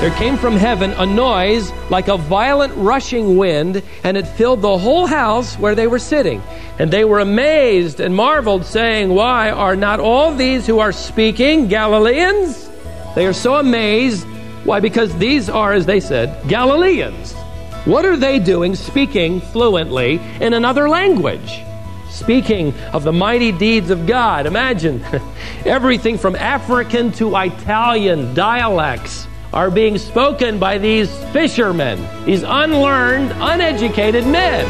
There came from heaven a noise like a violent rushing wind, and it filled the whole house where they were sitting. And they were amazed and marveled, saying, Why are not all these who are speaking Galileans? They are so amazed. Why? Because these are, as they said, Galileans. What are they doing speaking fluently in another language? Speaking of the mighty deeds of God. Imagine everything from African to Italian dialects are being spoken by these fishermen, these unlearned, uneducated men.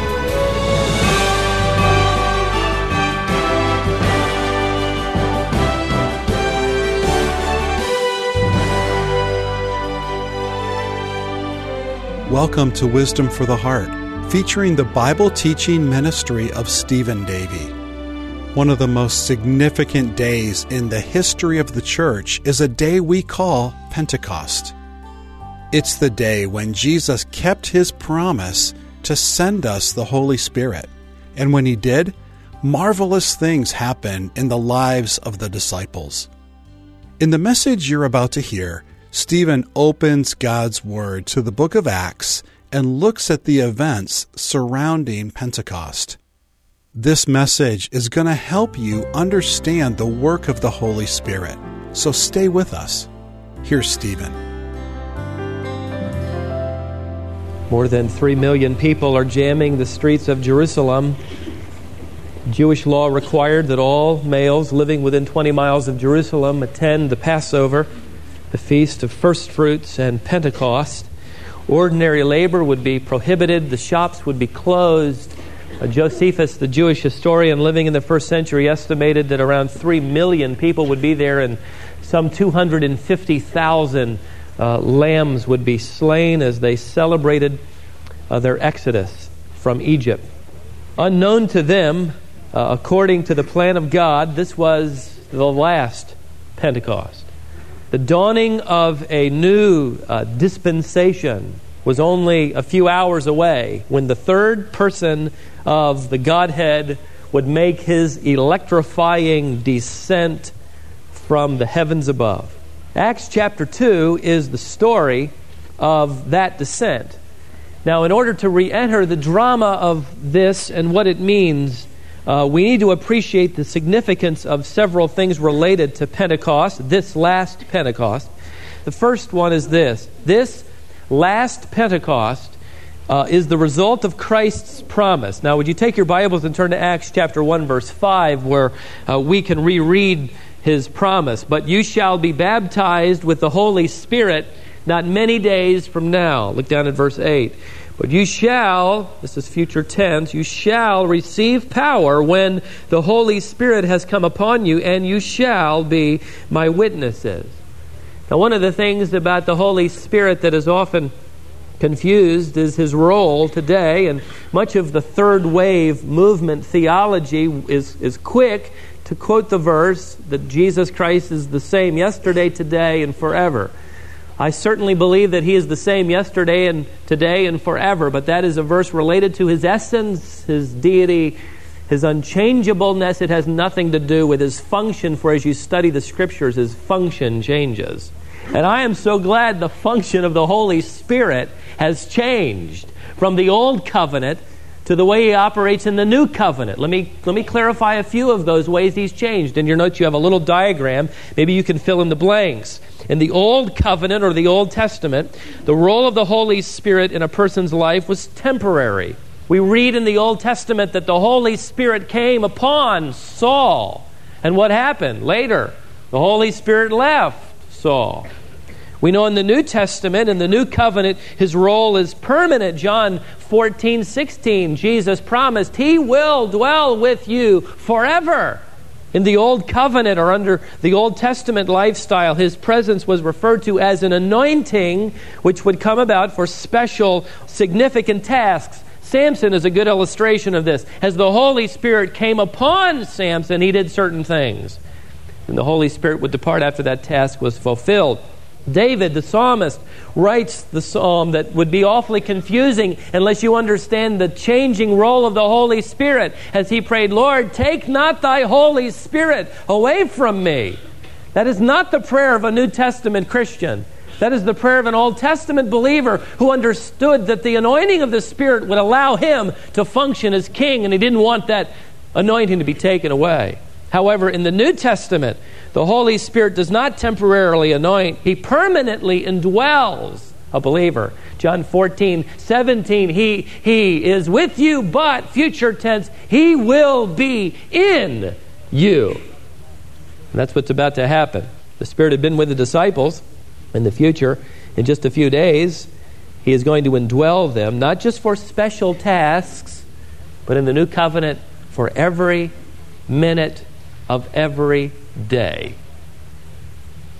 Welcome to Wisdom for the Heart, featuring the Bible teaching ministry of Stephen Davey. One of the most significant days in the history of the church is a day we call Pentecost. It's the day when Jesus kept his promise to send us the Holy Spirit. And when he did, marvelous things happened in the lives of the disciples. In the message you're about to hear, Stephen opens God's Word to the book of Acts and looks at the events surrounding Pentecost. This message is going to help you understand the work of the Holy Spirit. So stay with us. Here's Stephen. More than three million people are jamming the streets of Jerusalem. Jewish law required that all males living within 20 miles of Jerusalem attend the Passover, the Feast of First Fruits, and Pentecost. Ordinary labor would be prohibited, the shops would be closed, uh, Josephus, the Jewish historian living in the first century, estimated that around 3 million people would be there and some 250,000 uh, lambs would be slain as they celebrated uh, their exodus from Egypt. Unknown to them, uh, according to the plan of God, this was the last Pentecost. The dawning of a new uh, dispensation was only a few hours away when the third person of the Godhead would make his electrifying descent from the heavens above. Acts chapter 2 is the story of that descent. Now, in order to re enter the drama of this and what it means, uh, we need to appreciate the significance of several things related to Pentecost, this last Pentecost. The first one is this this last Pentecost uh, is the result of Christ's promise. Now, would you take your Bibles and turn to Acts chapter 1, verse 5, where uh, we can reread his promise? But you shall be baptized with the Holy Spirit not many days from now. Look down at verse 8. But you shall, this is future tense, you shall receive power when the Holy Spirit has come upon you, and you shall be my witnesses. Now, one of the things about the Holy Spirit that is often confused is his role today, and much of the third wave movement theology is, is quick to quote the verse that Jesus Christ is the same yesterday, today, and forever. I certainly believe that he is the same yesterday and today and forever, but that is a verse related to his essence, his deity, his unchangeableness. It has nothing to do with his function, for as you study the scriptures, his function changes. And I am so glad the function of the Holy Spirit has changed from the old covenant to the way he operates in the new covenant. Let me, let me clarify a few of those ways he's changed. In your notes, you have a little diagram. Maybe you can fill in the blanks. In the Old Covenant or the Old Testament, the role of the Holy Spirit in a person's life was temporary. We read in the Old Testament that the Holy Spirit came upon Saul. And what happened? Later, the Holy Spirit left Saul. We know in the New Testament, in the New Covenant, his role is permanent. John 14, 16, Jesus promised, He will dwell with you forever. In the Old Covenant or under the Old Testament lifestyle, his presence was referred to as an anointing which would come about for special, significant tasks. Samson is a good illustration of this. As the Holy Spirit came upon Samson, he did certain things. And the Holy Spirit would depart after that task was fulfilled. David, the psalmist, writes the psalm that would be awfully confusing unless you understand the changing role of the Holy Spirit as he prayed, Lord, take not thy Holy Spirit away from me. That is not the prayer of a New Testament Christian. That is the prayer of an Old Testament believer who understood that the anointing of the Spirit would allow him to function as king, and he didn't want that anointing to be taken away. However, in the New Testament, the Holy Spirit does not temporarily anoint, He permanently indwells a believer. John 14, 17, He, he is with you, but, future tense, He will be in you. And that's what's about to happen. The Spirit had been with the disciples in the future. In just a few days, He is going to indwell them, not just for special tasks, but in the new covenant for every minute of every day.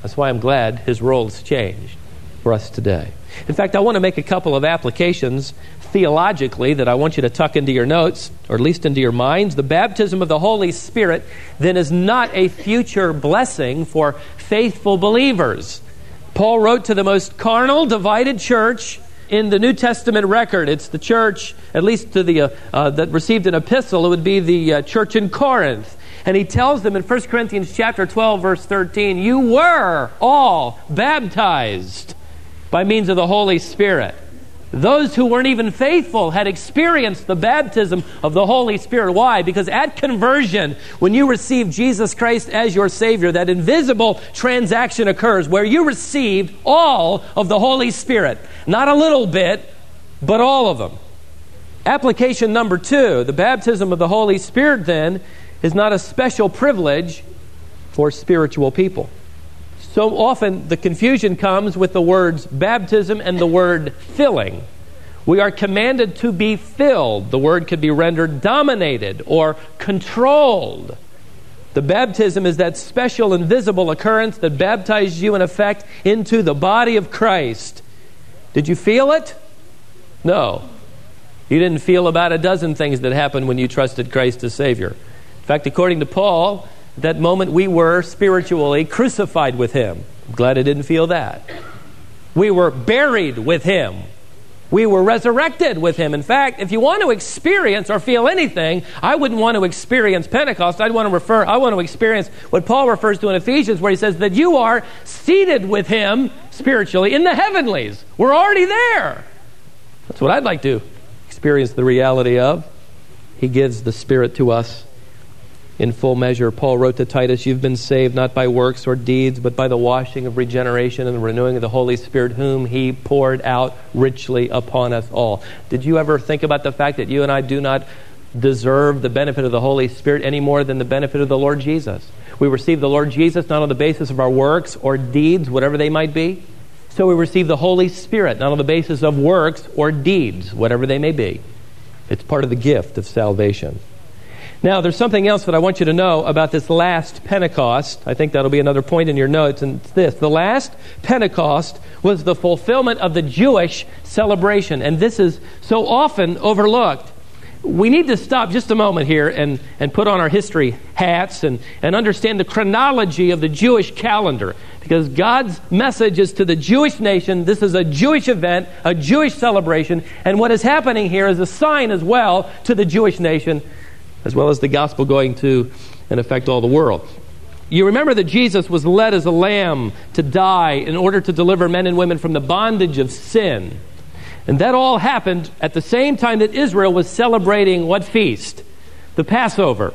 That's why I'm glad his role has changed for us today. In fact, I want to make a couple of applications theologically that I want you to tuck into your notes, or at least into your minds. The baptism of the Holy Spirit then is not a future blessing for faithful believers. Paul wrote to the most carnal, divided church in the New Testament record. It's the church, at least to the uh, uh, that received an epistle. It would be the uh, church in Corinth. And he tells them in 1 Corinthians chapter 12 verse 13, "You were all baptized by means of the Holy Spirit." Those who weren't even faithful had experienced the baptism of the Holy Spirit. Why? Because at conversion, when you receive Jesus Christ as your Savior, that invisible transaction occurs where you received all of the Holy Spirit. Not a little bit, but all of them. Application number two the baptism of the Holy Spirit, then, is not a special privilege for spiritual people. So often the confusion comes with the words baptism and the word filling. We are commanded to be filled. The word could be rendered dominated or controlled. The baptism is that special invisible occurrence that baptizes you, in effect, into the body of Christ. Did you feel it? No. You didn't feel about a dozen things that happened when you trusted Christ as Savior. In fact, according to Paul, at that moment we were spiritually crucified with him. I'm glad I didn't feel that. We were buried with him. We were resurrected with him. In fact, if you want to experience or feel anything, I wouldn't want to experience Pentecost. I'd want to refer I want to experience what Paul refers to in Ephesians where he says that you are seated with him spiritually in the heavenlies. We're already there. That's what I'd like to experience the reality of. He gives the Spirit to us in full measure. Paul wrote to Titus, You've been saved not by works or deeds, but by the washing of regeneration and the renewing of the Holy Spirit, whom He poured out richly upon us all. Did you ever think about the fact that you and I do not deserve the benefit of the Holy Spirit any more than the benefit of the Lord Jesus? We receive the Lord Jesus not on the basis of our works or deeds, whatever they might be. So we receive the Holy Spirit not on the basis of works or deeds, whatever they may be. It's part of the gift of salvation. Now, there's something else that I want you to know about this last Pentecost. I think that'll be another point in your notes, and it's this. The last Pentecost was the fulfillment of the Jewish celebration, and this is so often overlooked. We need to stop just a moment here and, and put on our history hats and, and understand the chronology of the Jewish calendar. Because God's message is to the Jewish nation. This is a Jewish event, a Jewish celebration. And what is happening here is a sign as well to the Jewish nation as well as the gospel going to and affect all the world. You remember that Jesus was led as a lamb to die in order to deliver men and women from the bondage of sin. And that all happened at the same time that Israel was celebrating what feast? The Passover.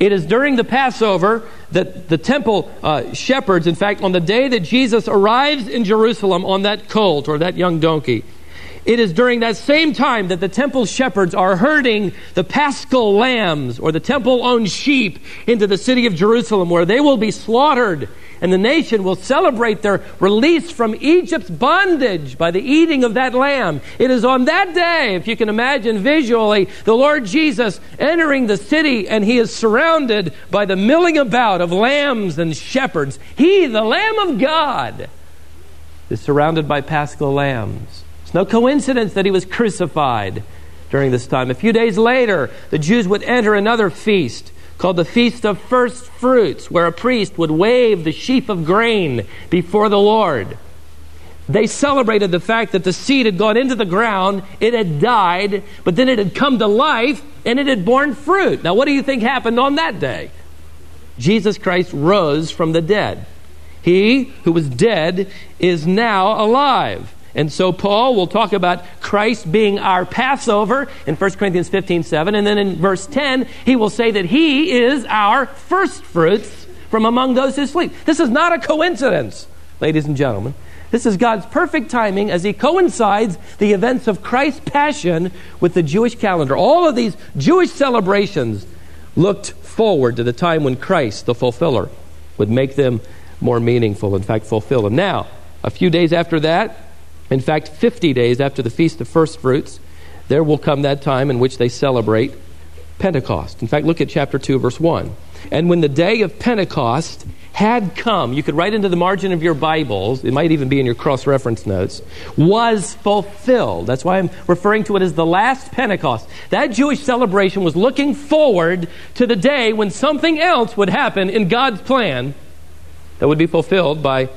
It is during the Passover that the temple uh, shepherds, in fact, on the day that Jesus arrives in Jerusalem on that colt or that young donkey, it is during that same time that the temple shepherds are herding the paschal lambs or the temple owned sheep into the city of Jerusalem where they will be slaughtered and the nation will celebrate their release from Egypt's bondage by the eating of that lamb. It is on that day, if you can imagine visually, the Lord Jesus entering the city and he is surrounded by the milling about of lambs and shepherds. He, the Lamb of God, is surrounded by paschal lambs. No coincidence that he was crucified during this time. A few days later, the Jews would enter another feast called the Feast of First Fruits, where a priest would wave the sheaf of grain before the Lord. they celebrated the fact that the seed had gone into the ground, it had died, but then it had come to life and it had borne fruit. Now, what do you think happened on that day? Jesus Christ rose from the dead. He who was dead is now alive. And so Paul will talk about Christ being our Passover in 1 Corinthians 15 7. And then in verse 10, he will say that he is our first fruits from among those who sleep. This is not a coincidence, ladies and gentlemen. This is God's perfect timing as He coincides the events of Christ's passion with the Jewish calendar. All of these Jewish celebrations looked forward to the time when Christ, the fulfiller, would make them more meaningful, in fact, fulfill them. Now, a few days after that, in fact, 50 days after the Feast of First Fruits, there will come that time in which they celebrate Pentecost. In fact, look at chapter 2, verse 1. And when the day of Pentecost had come, you could write into the margin of your Bibles, it might even be in your cross reference notes, was fulfilled. That's why I'm referring to it as the last Pentecost. That Jewish celebration was looking forward to the day when something else would happen in God's plan that would be fulfilled by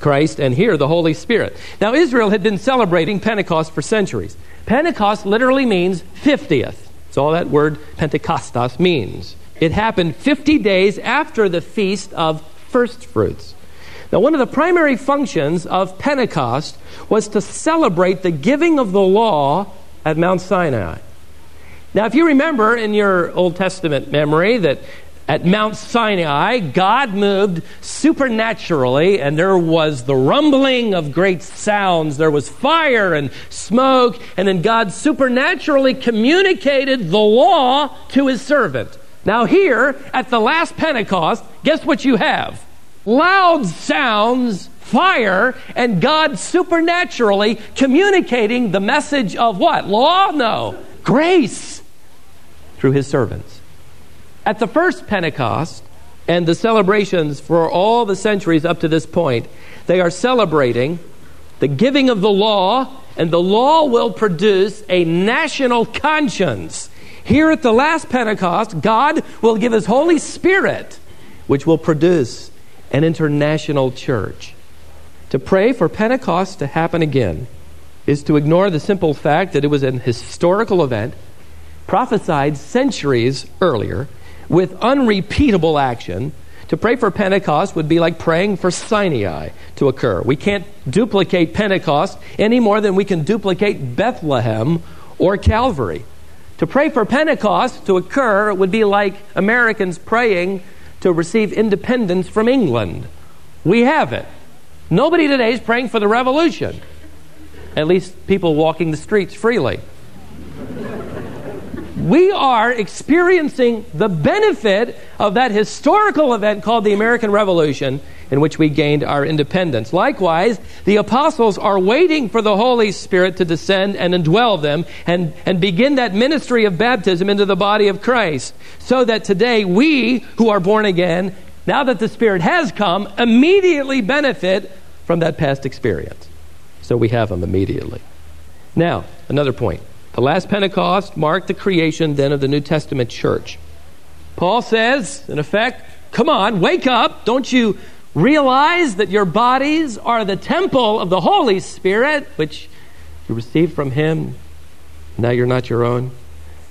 Christ and here the Holy Spirit. Now, Israel had been celebrating Pentecost for centuries. Pentecost literally means 50th. That's all that word Pentecostos means. It happened 50 days after the feast of first fruits. Now, one of the primary functions of Pentecost was to celebrate the giving of the law at Mount Sinai. Now, if you remember in your Old Testament memory that at Mount Sinai, God moved supernaturally, and there was the rumbling of great sounds. There was fire and smoke, and then God supernaturally communicated the law to his servant. Now, here at the last Pentecost, guess what you have? Loud sounds, fire, and God supernaturally communicating the message of what? Law? No. Grace through his servants. At the first Pentecost and the celebrations for all the centuries up to this point, they are celebrating the giving of the law, and the law will produce a national conscience. Here at the last Pentecost, God will give His Holy Spirit, which will produce an international church. To pray for Pentecost to happen again is to ignore the simple fact that it was an historical event prophesied centuries earlier with unrepeatable action. To pray for Pentecost would be like praying for Sinai to occur. We can't duplicate Pentecost any more than we can duplicate Bethlehem or Calvary. To pray for Pentecost to occur would be like Americans praying to receive independence from England. We have it. Nobody today is praying for the revolution. At least people walking the streets freely we are experiencing the benefit of that historical event called the American Revolution in which we gained our independence. Likewise, the apostles are waiting for the Holy Spirit to descend and indwell them and, and begin that ministry of baptism into the body of Christ, so that today we who are born again, now that the Spirit has come, immediately benefit from that past experience. So we have them immediately. Now, another point. The last Pentecost marked the creation then of the New Testament church. Paul says, in effect, come on, wake up. Don't you realize that your bodies are the temple of the Holy Spirit, which you received from Him? Now you're not your own.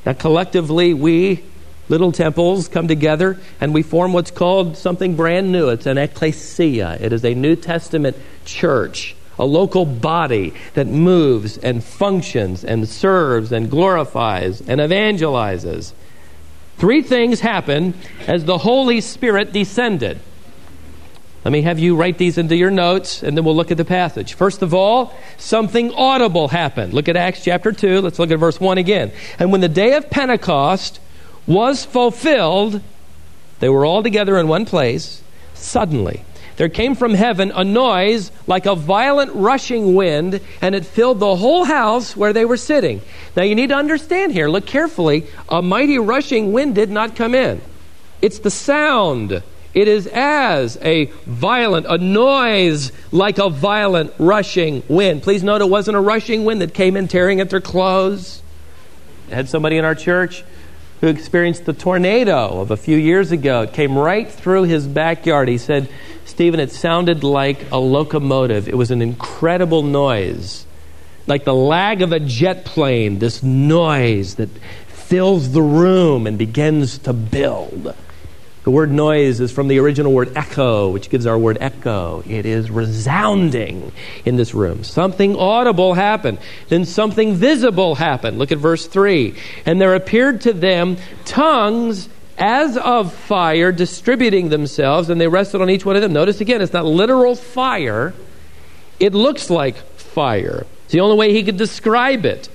Now, collectively, we, little temples, come together and we form what's called something brand new. It's an ecclesia, it is a New Testament church a local body that moves and functions and serves and glorifies and evangelizes. Three things happen as the Holy Spirit descended. Let me have you write these into your notes, and then we'll look at the passage. First of all, something audible happened. Look at Acts chapter 2. Let's look at verse 1 again. And when the day of Pentecost was fulfilled, they were all together in one place. Suddenly, there came from heaven a noise like a violent rushing wind, and it filled the whole house where they were sitting. Now you need to understand here, look carefully. A mighty rushing wind did not come in. It's the sound. It is as a violent, a noise like a violent rushing wind. Please note it wasn't a rushing wind that came in tearing at their clothes. I had somebody in our church who experienced the tornado of a few years ago. It came right through his backyard. He said, Stephen, it sounded like a locomotive. It was an incredible noise, like the lag of a jet plane, this noise that fills the room and begins to build. The word noise is from the original word echo, which gives our word echo. It is resounding in this room. Something audible happened. Then something visible happened. Look at verse 3. And there appeared to them tongues as of fire distributing themselves, and they rested on each one of them. Notice again, it's not literal fire, it looks like fire. It's the only way he could describe it.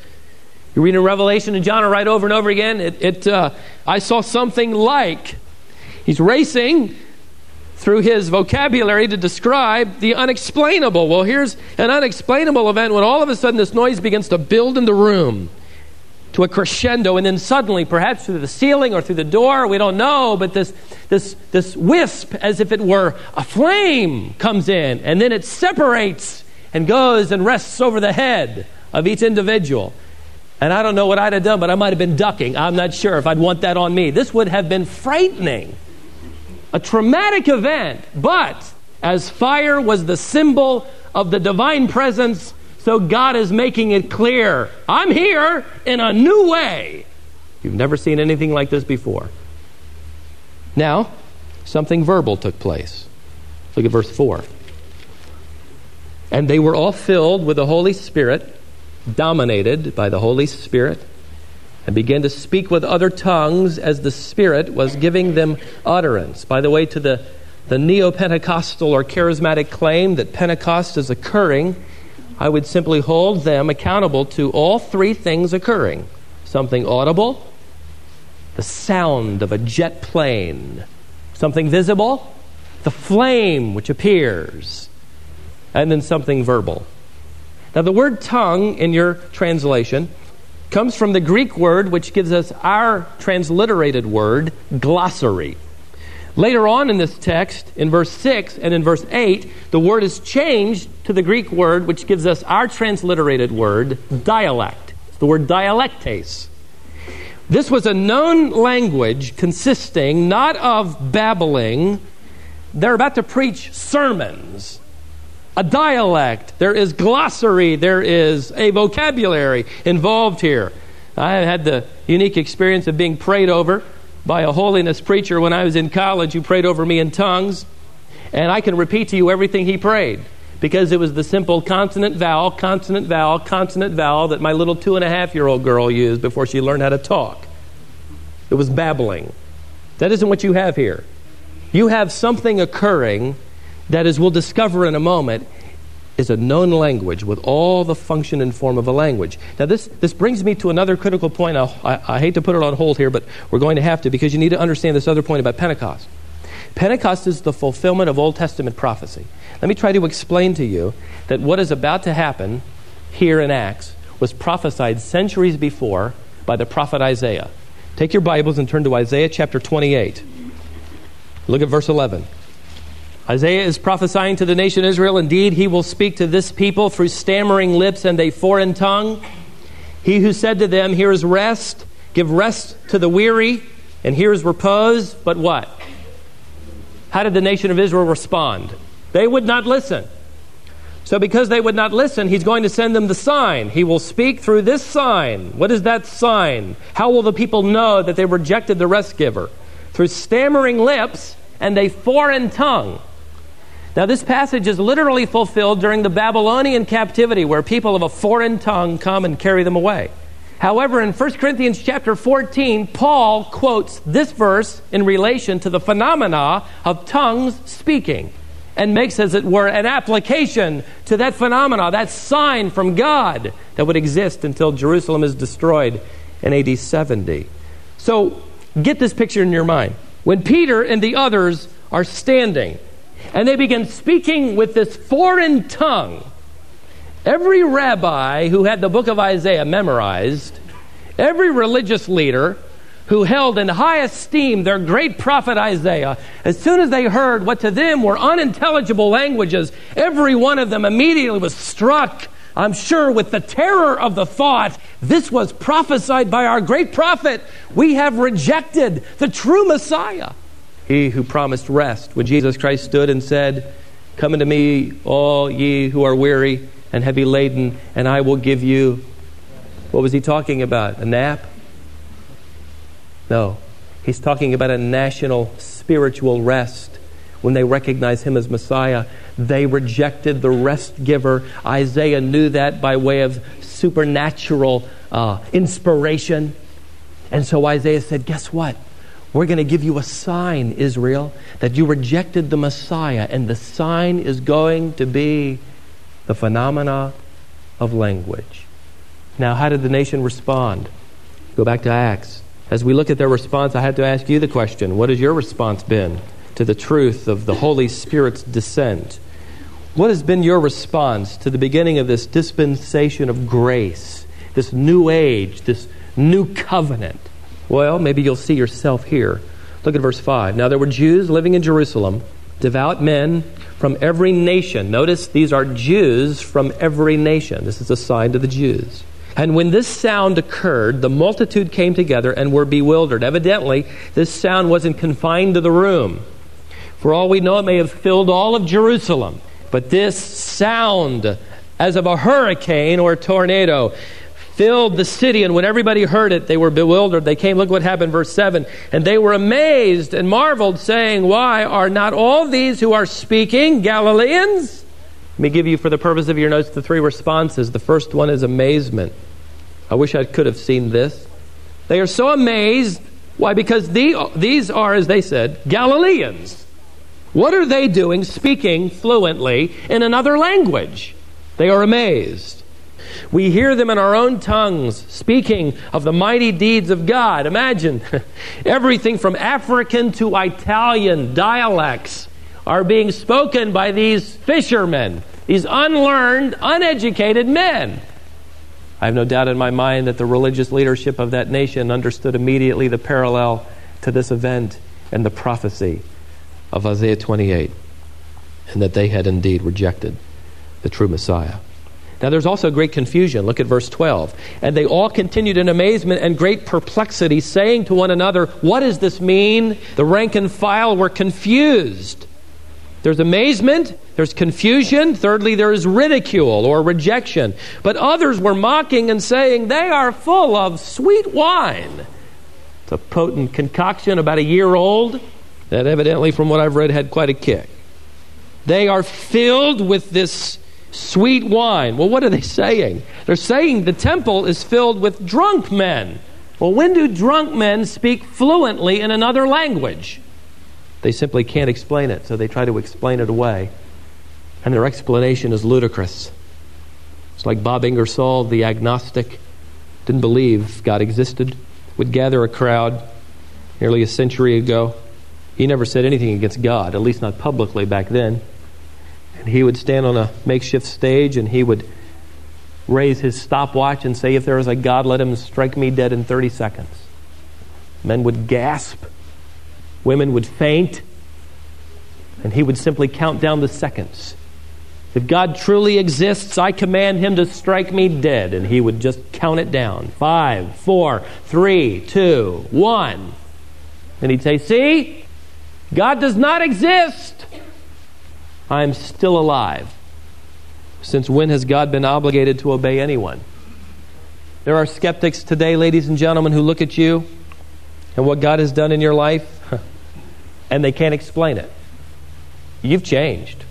You read in Revelation and John are right over and over again. It, it uh, I saw something like He's racing through his vocabulary to describe the unexplainable. Well, here's an unexplainable event when all of a sudden this noise begins to build in the room to a crescendo, and then suddenly, perhaps through the ceiling or through the door, we don't know, but this, this, this wisp, as if it were a flame, comes in, and then it separates and goes and rests over the head of each individual. And I don't know what I'd have done, but I might have been ducking. I'm not sure if I'd want that on me. This would have been frightening a traumatic event, but as fire was the symbol of the divine presence, so God is making it clear I'm here in a new way. You've never seen anything like this before. Now, something verbal took place. Look at verse 4. And they were all filled with the Holy Spirit, dominated by the Holy Spirit and began to speak with other tongues as the Spirit was giving them utterance. By the way, to the, the neo Pentecostal or charismatic claim that Pentecost is occurring, I would simply hold them accountable to all three things occurring something audible, the sound of a jet plane, something visible, the flame which appears, and then something verbal. Now, the word tongue in your translation comes from the Greek word which gives us our transliterated word, glossary. Later on in this text, in verse 6 and in verse 8, the word is changed to the Greek word which gives us our transliterated word, dialect. It's the word dialectes. This was a known language consisting not of babbling, they're about to preach sermons a dialect, there is glossary, there is a vocabulary involved here. I had the unique experience of being prayed over by a holiness preacher when I was in college who prayed over me in tongues, and I can repeat to you everything he prayed because it was the simple consonant vowel, consonant vowel, consonant vowel that my little two and a half year old girl used before she learned how to talk. It was babbling. That isn't what you have here. You have something occurring that, as we'll discover in a moment, is a known language with all the function and form of a language. Now, this, this brings me to another critical point. I, I hate to put it on hold here, but we're going to have to because you need to understand this other point about Pentecost. Pentecost is the fulfillment of Old Testament prophecy. Let me try to explain to you that what is about to happen here in Acts was prophesied centuries before by the prophet Isaiah. Take your Bibles and turn to Isaiah chapter 28. Look at verse 11. Isaiah is prophesying to the nation Israel. Indeed, he will speak to this people through stammering lips and a foreign tongue. He who said to them, Here is rest, give rest to the weary, and here is repose. But what? How did the nation of Israel respond? They would not listen. So, because they would not listen, he's going to send them the sign. He will speak through this sign. What is that sign? How will the people know that they rejected the rest giver? Through stammering lips and a foreign tongue. Now, this passage is literally fulfilled during the Babylonian captivity, where people of a foreign tongue come and carry them away. However, in 1 Corinthians chapter 14, Paul quotes this verse in relation to the phenomena of tongues speaking and makes, as it were, an application to that phenomena, that sign from God that would exist until Jerusalem is destroyed in AD 70. So, get this picture in your mind. When Peter and the others are standing, and they begin speaking with this foreign tongue. Every rabbi who had the book of Isaiah memorized, every religious leader who held in high esteem their great prophet Isaiah, as soon as they heard what to them were unintelligible languages, every one of them immediately was struck, I'm sure, with the terror of the thought this was prophesied by our great prophet. We have rejected the true Messiah. He who promised rest. When Jesus Christ stood and said, Come unto me, all ye who are weary and heavy laden, and I will give you. What was he talking about? A nap? No. He's talking about a national spiritual rest. When they recognized him as Messiah, they rejected the rest giver. Isaiah knew that by way of supernatural uh, inspiration. And so Isaiah said, Guess what? We're going to give you a sign, Israel, that you rejected the Messiah, and the sign is going to be the phenomena of language. Now, how did the nation respond? Go back to Acts. As we look at their response, I have to ask you the question what has your response been to the truth of the Holy Spirit's descent? What has been your response to the beginning of this dispensation of grace, this new age, this new covenant? Well, maybe you'll see yourself here. Look at verse 5. Now there were Jews living in Jerusalem, devout men from every nation. Notice these are Jews from every nation. This is a sign to the Jews. And when this sound occurred, the multitude came together and were bewildered. Evidently, this sound wasn't confined to the room. For all we know, it may have filled all of Jerusalem. But this sound, as of a hurricane or a tornado, filled the city. And when everybody heard it, they were bewildered. They came, look what happened, verse 7. And they were amazed and marveled, saying, Why are not all these who are speaking Galileans? Let me give you, for the purpose of your notes, the three responses. The first one is amazement. I wish I could have seen this. They are so amazed. Why? Because the, these are, as they said, Galileans. What are they doing speaking fluently in another language? They are amazed. We hear them in our own tongues speaking of the mighty deeds of God. Imagine everything from African to Italian dialects are being spoken by these fishermen, these unlearned, uneducated men. I have no doubt in my mind that the religious leadership of that nation understood immediately the parallel to this event and the prophecy of Isaiah 28, and that they had indeed rejected the true Messiah. Now, there's also great confusion. Look at verse 12. And they all continued in amazement and great perplexity, saying to one another, What does this mean? The rank and file were confused. There's amazement, there's confusion. Thirdly, there is ridicule or rejection. But others were mocking and saying, They are full of sweet wine. It's a potent concoction, about a year old, that evidently, from what I've read, had quite a kick. They are filled with this sweet wine. Well, what are they saying? They're saying the temple is filled with drunk men. Well, when do drunk men speak fluently in another language? They simply can't explain it, so they try to explain it away. And their explanation is ludicrous. It's like Bob Ingersoll, the agnostic, didn't believe God existed, would gather a crowd nearly a century ago. He never said anything against God, at least not publicly back then. And he would stand on a makeshift stage and he would raise his stopwatch and say, If there is a God, let him strike me dead in 30 seconds. Men would gasp, women would faint, and he would simply count down the seconds. If God truly exists, I command him to strike me dead. And he would just count it down. Five, four, three, two, one. And he'd say, See, God does not exist. I am still alive. Since when has God been obligated to obey anyone? There are skeptics today, ladies and gentlemen, who look at you and what God has done in your life, and they can't explain it. You've changed.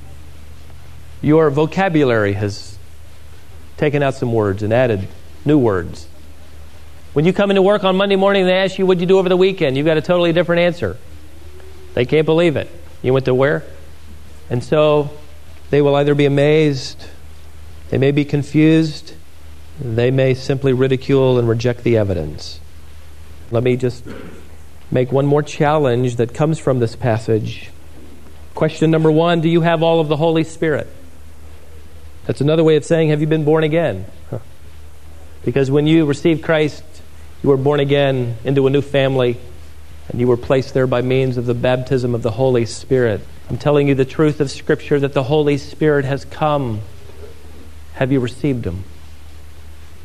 Your vocabulary has taken out some words and added new words. When you come into work on Monday morning and they ask you, What'd you do over the weekend? You've got a totally different answer. They can't believe it. You went to where? And so they will either be amazed, they may be confused, they may simply ridicule and reject the evidence. Let me just make one more challenge that comes from this passage. Question number one Do you have all of the Holy Spirit? That's another way of saying, Have you been born again? Because when you received Christ, you were born again into a new family, and you were placed there by means of the baptism of the Holy Spirit. I'm telling you the truth of Scripture that the Holy Spirit has come. Have you received Him?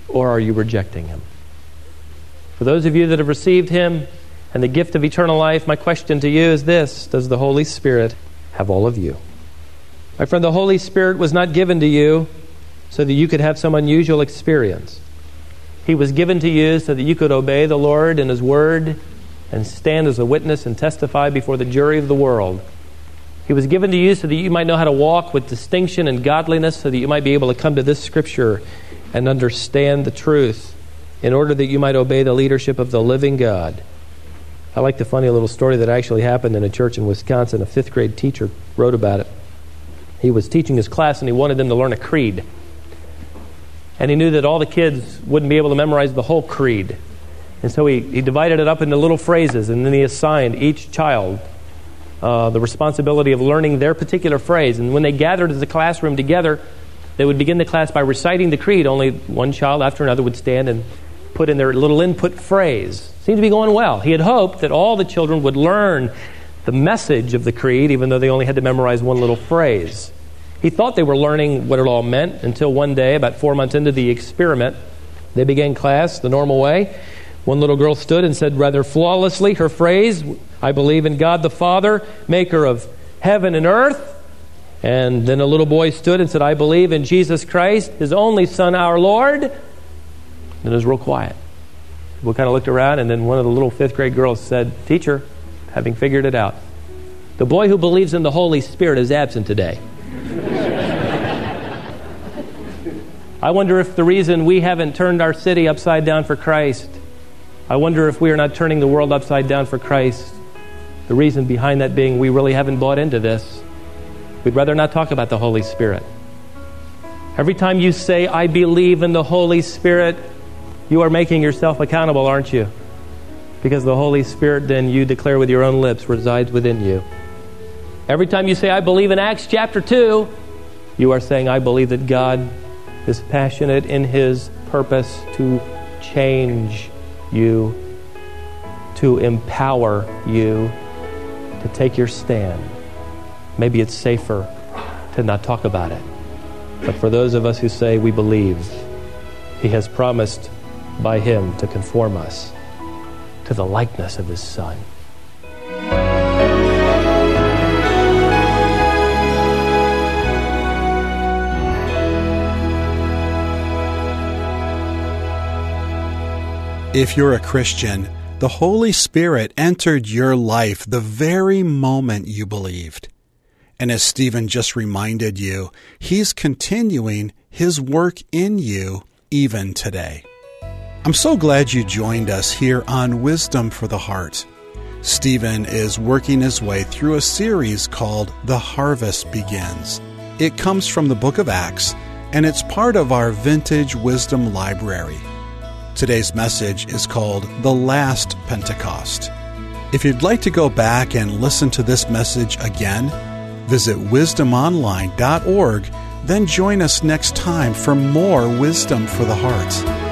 Or are you rejecting Him? For those of you that have received Him, and the gift of eternal life, my question to you is this Does the Holy Spirit have all of you? My friend, the Holy Spirit was not given to you so that you could have some unusual experience. He was given to you so that you could obey the Lord and His Word and stand as a witness and testify before the jury of the world. He was given to you so that you might know how to walk with distinction and godliness, so that you might be able to come to this Scripture and understand the truth in order that you might obey the leadership of the living God. I like the funny little story that actually happened in a church in Wisconsin. A fifth grade teacher wrote about it. He was teaching his class and he wanted them to learn a creed. And he knew that all the kids wouldn't be able to memorize the whole creed. And so he, he divided it up into little phrases, and then he assigned each child uh, the responsibility of learning their particular phrase. And when they gathered as a classroom together, they would begin the class by reciting the creed. Only one child after another would stand and put in their little input phrase. Seemed to be going well. He had hoped that all the children would learn the message of the creed, even though they only had to memorize one little phrase. He thought they were learning what it all meant until one day, about four months into the experiment, they began class the normal way. One little girl stood and said rather flawlessly her phrase, I believe in God the Father, maker of heaven and earth. And then a little boy stood and said, I believe in Jesus Christ, his only Son, our Lord. And it was real quiet. We kind of looked around, and then one of the little fifth grade girls said, Teacher, having figured it out, the boy who believes in the Holy Spirit is absent today. I wonder if the reason we haven't turned our city upside down for Christ, I wonder if we are not turning the world upside down for Christ. The reason behind that being we really haven't bought into this. We'd rather not talk about the Holy Spirit. Every time you say, I believe in the Holy Spirit, you are making yourself accountable, aren't you? Because the Holy Spirit, then you declare with your own lips, resides within you. Every time you say, I believe in Acts chapter 2, you are saying, I believe that God is passionate in his purpose to change you, to empower you to take your stand. Maybe it's safer to not talk about it. But for those of us who say we believe, he has promised by him to conform us to the likeness of his son. If you're a Christian, the Holy Spirit entered your life the very moment you believed. And as Stephen just reminded you, he's continuing his work in you even today. I'm so glad you joined us here on Wisdom for the Heart. Stephen is working his way through a series called The Harvest Begins. It comes from the book of Acts, and it's part of our Vintage Wisdom Library. Today's message is called The Last Pentecost. If you'd like to go back and listen to this message again, visit wisdomonline.org, then join us next time for more Wisdom for the Heart.